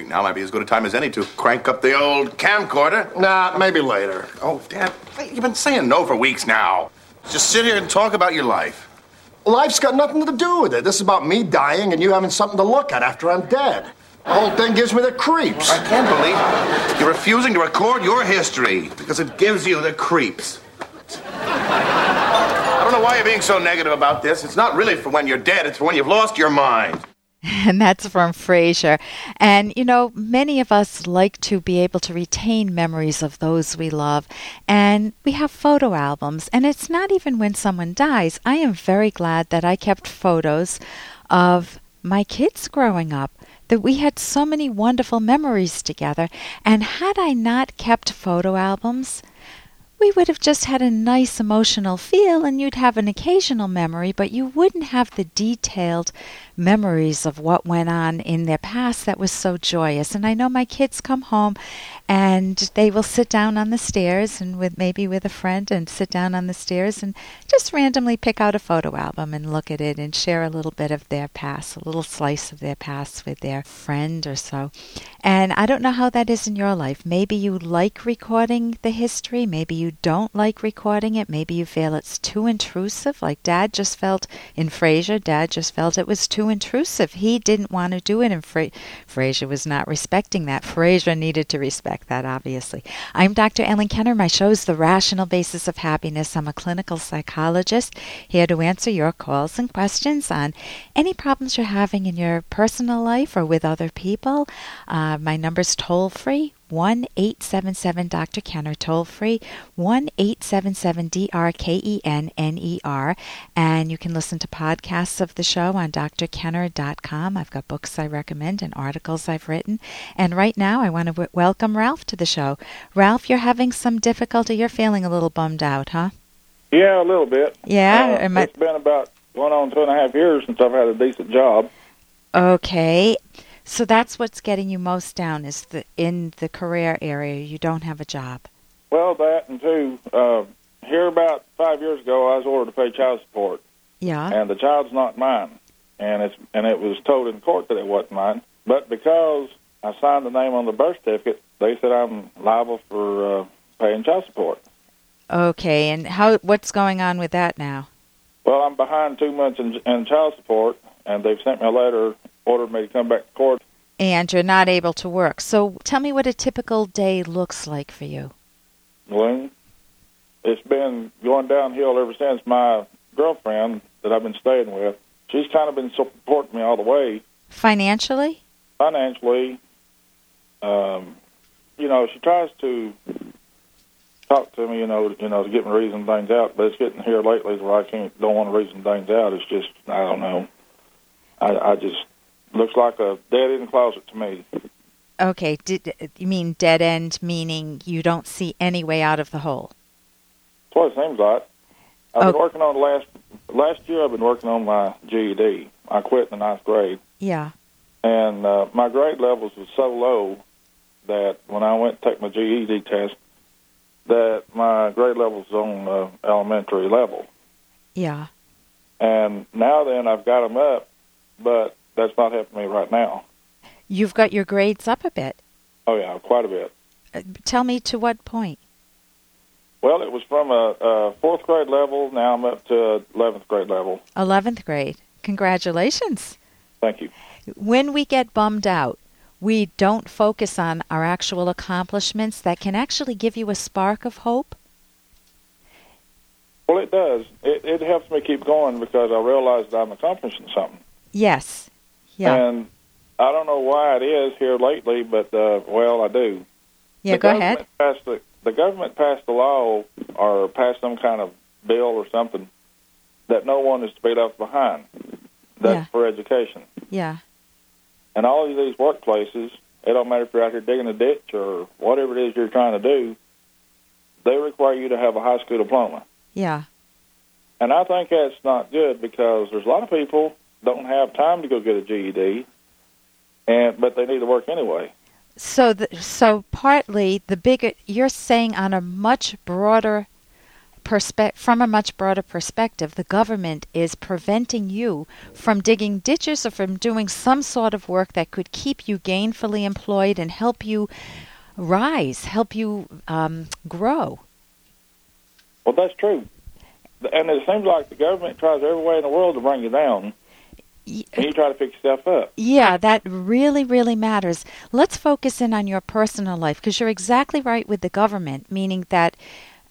think now might be as good a time as any to crank up the old camcorder. Nah, maybe later. Oh, Dad, you've been saying no for weeks now. Just sit here and talk about your life. Life's got nothing to do with it. This is about me dying and you having something to look at after I'm dead. The whole thing gives me the creeps. I can't believe you're refusing to record your history because it gives you the creeps. I don't know why you're being so negative about this. It's not really for when you're dead, it's for when you've lost your mind. And that's from Frasier. And, you know, many of us like to be able to retain memories of those we love. And we have photo albums. And it's not even when someone dies. I am very glad that I kept photos of my kids growing up that we had so many wonderful memories together. And had I not kept photo albums, we would have just had a nice emotional feel and you'd have an occasional memory, but you wouldn't have the detailed memories of what went on in their past that was so joyous. And I know my kids come home and they will sit down on the stairs and with maybe with a friend and sit down on the stairs and just randomly pick out a photo album and look at it and share a little bit of their past, a little slice of their past with their friend or so. And I don't know how that is in your life. Maybe you like recording the history, maybe you don't like recording it, maybe you feel it's too intrusive, like Dad just felt in Frasier, Dad just felt it was too intrusive. He didn't want to do it, and Fra- Frasier was not respecting that. Frasier needed to respect that, obviously. I'm Dr. Ellen Kenner. My show is The Rational Basis of Happiness. I'm a clinical psychologist here to answer your calls and questions on any problems you're having in your personal life or with other people. Uh, my number's toll free 1 877 Dr. Kenner, toll free 1 877 D R K E N N E R. And you can listen to podcasts of the show on drkenner.com. I've got books I recommend and articles I've written. And right now, I want to w- welcome Ralph to the show. Ralph, you're having some difficulty. You're feeling a little bummed out, huh? Yeah, a little bit. Yeah? Uh, it's been about going on two and a half years since I've had a decent job. Okay. So that's what's getting you most down is the in the career area you don't have a job. Well, that and two. Uh, here about five years ago, I was ordered to pay child support, Yeah. and the child's not mine, and it's and it was told in court that it wasn't mine. But because I signed the name on the birth certificate, they said I'm liable for uh, paying child support. Okay. And how what's going on with that now? Well, I'm behind two months in, in child support, and they've sent me a letter ordered me to come back to court. And you're not able to work. So tell me what a typical day looks like for you. Well, It's been going downhill ever since my girlfriend that I've been staying with. She's kind of been supporting me all the way Financially? financially. Um, you know, she tries to talk to me, you know, you know, to get me to reason things out. But it's getting here lately where I can't, don't want to reason things out. It's just, I don't know. I, I just looks like a dead end closet to me. Okay. Did, you mean dead end, meaning you don't see any way out of the hole? That's what it seems like. I've Oh. been working on the last last year. I've been working on my GED. I quit in the ninth grade, Yeah. and uh, my grade levels was so low that when I went to take my GED test, that my grade levels was on uh, elementary level. Yeah. And now then, I've got them up, but that's not helping me right now. You've got your grades up a bit. Oh yeah, quite a bit. Uh, Tell me to what point? Well, it was from a, a fourth grade level. Now I'm up to eleventh grade level. 11th grade. Congratulations. Thank you. When we get bummed out, we don't focus on our actual accomplishments that can actually give you a spark of hope. Well, it does. It, it helps me keep going because I realize that I'm accomplishing something. Yes. Yeah. And I don't know why it is here lately, but uh, well, I do. yeah, the go ahead. Passed the, the government passed a law or passed some kind of bill or something that no one is to be left behind. That's Yeah. for education. Yeah. And all of these workplaces, it don't matter if you're out here digging a ditch or whatever it is you're trying to do, they require you to have a high school diploma. Yeah. And I think that's not good because there's a lot of people don't have time to go get a GED, and but they need to work anyway. So the, so partly the bigger you're saying on a much broader perspe- from a much broader perspective, the government is preventing you from digging ditches or from doing some sort of work that could keep you gainfully employed and help you rise, help you um, grow. Well, that's true. And it seems like the government tries every way in the world to bring you down. And you try to fix stuff up. Yeah, that really, really matters. Let's focus in on your personal life because you're exactly right with the government, meaning that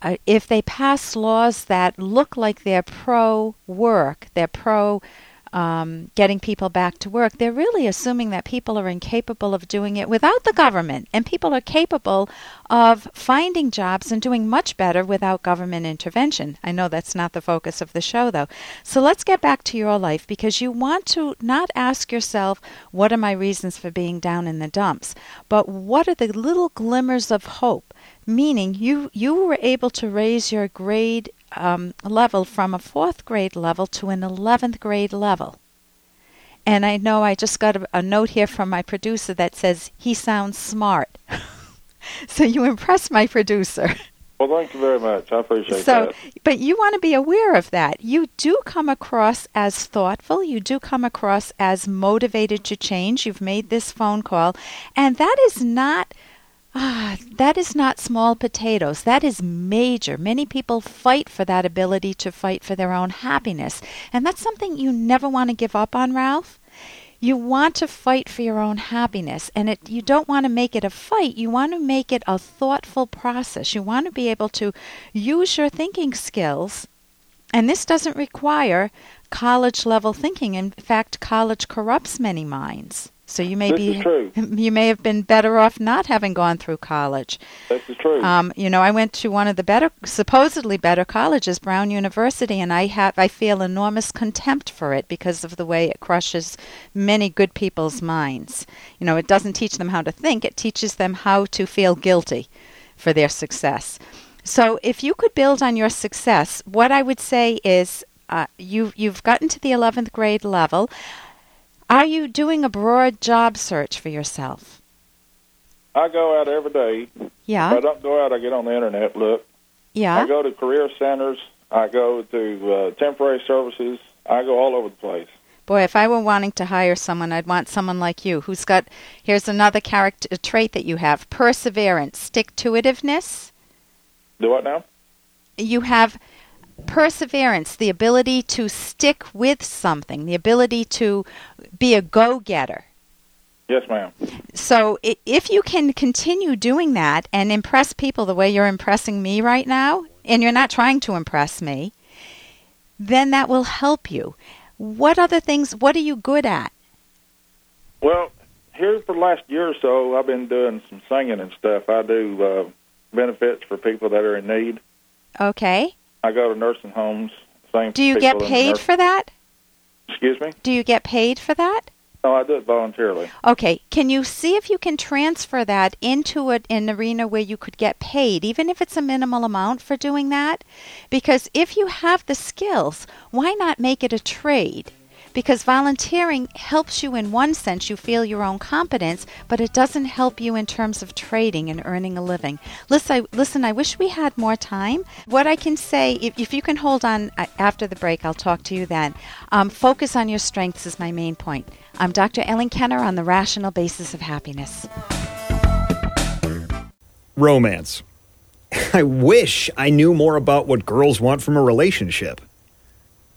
uh, if they pass laws that look like they're pro work, they're pro um, getting people back to work, they're really assuming that people are incapable of doing it without the government. And people are capable of finding jobs and doing much better without government intervention. I know that's not the focus of the show, though. So let's get back to your life because you want to not ask yourself, what are my reasons for being down in the dumps, but what are the little glimmers of hope? Meaning, you, you were able to raise your grade um, level from a fourth grade level to an 11th grade level. And I know I just got a, a note here from my producer that says he sounds smart. so you impressed my producer. Well, thank you very much. I appreciate So, that. but you want to be aware of that. You do come across as thoughtful. You do come across as motivated to change. You've made this phone call, and that is not. Ah, that is not small potatoes. That is major. Many people fight for that ability to fight for their own happiness. And that's something you never want to give up on, Ralph. You want to fight for your own happiness, and it, you don't want to make it a fight. You want to make it a thoughtful process. You want to be able to use your thinking skills, and this doesn't require college level thinking. In fact, college corrupts many minds. So you may This be you may have been better off not having gone through college. This is true. Um, you know, I went to one of the better, supposedly better colleges, Brown University, and I have I feel enormous contempt for it because of the way it crushes many good people's minds. You know, it doesn't teach them how to think; it teaches them how to feel guilty for their success. So, if you could build on your success, what I would say is, uh, you you've gotten to the eleventh grade level. Are you doing a broad job search for yourself? I go out every day. Yeah. If I don't go out, I get on the internet, look. Yeah. I go to career centers. I go to uh, temporary services. I go all over the place. Boy, if I were wanting to hire someone, I'd want someone like you who's got. Here's another character trait that you have: perseverance, stick to itiveness. Do what now? You have perseverance, the ability to stick with something, the ability to be a go-getter. Yes, ma'am. So if you can continue doing that and impress people the way you're impressing me right now, and you're not trying to impress me, then that will help you. What other things? What are you good at? Well, here for the last year or so, I've been doing some singing and stuff. I do uh, benefits for people that are in need. Okay. I go to nursing homes. Sing Do you get paid for that? Excuse me? Do you get paid for that? No, I do it voluntarily. Okay, can you see if you can transfer that into a, an arena where you could get paid, even if it's a minimal amount for doing that? Because if you have the skills, why not make it a trade? Because volunteering helps you in one sense, you feel your own competence, but it doesn't help you in terms of trading and earning a living. Listen, I, listen, I wish we had more time. What I can say, if, if you can hold on uh, after the break, I'll talk to you then. Um, focus on your strengths is my main point. I'm Dr. Ellen Kenner on the rational basis of happiness. Romance. I wish I knew more about what girls want from a relationship.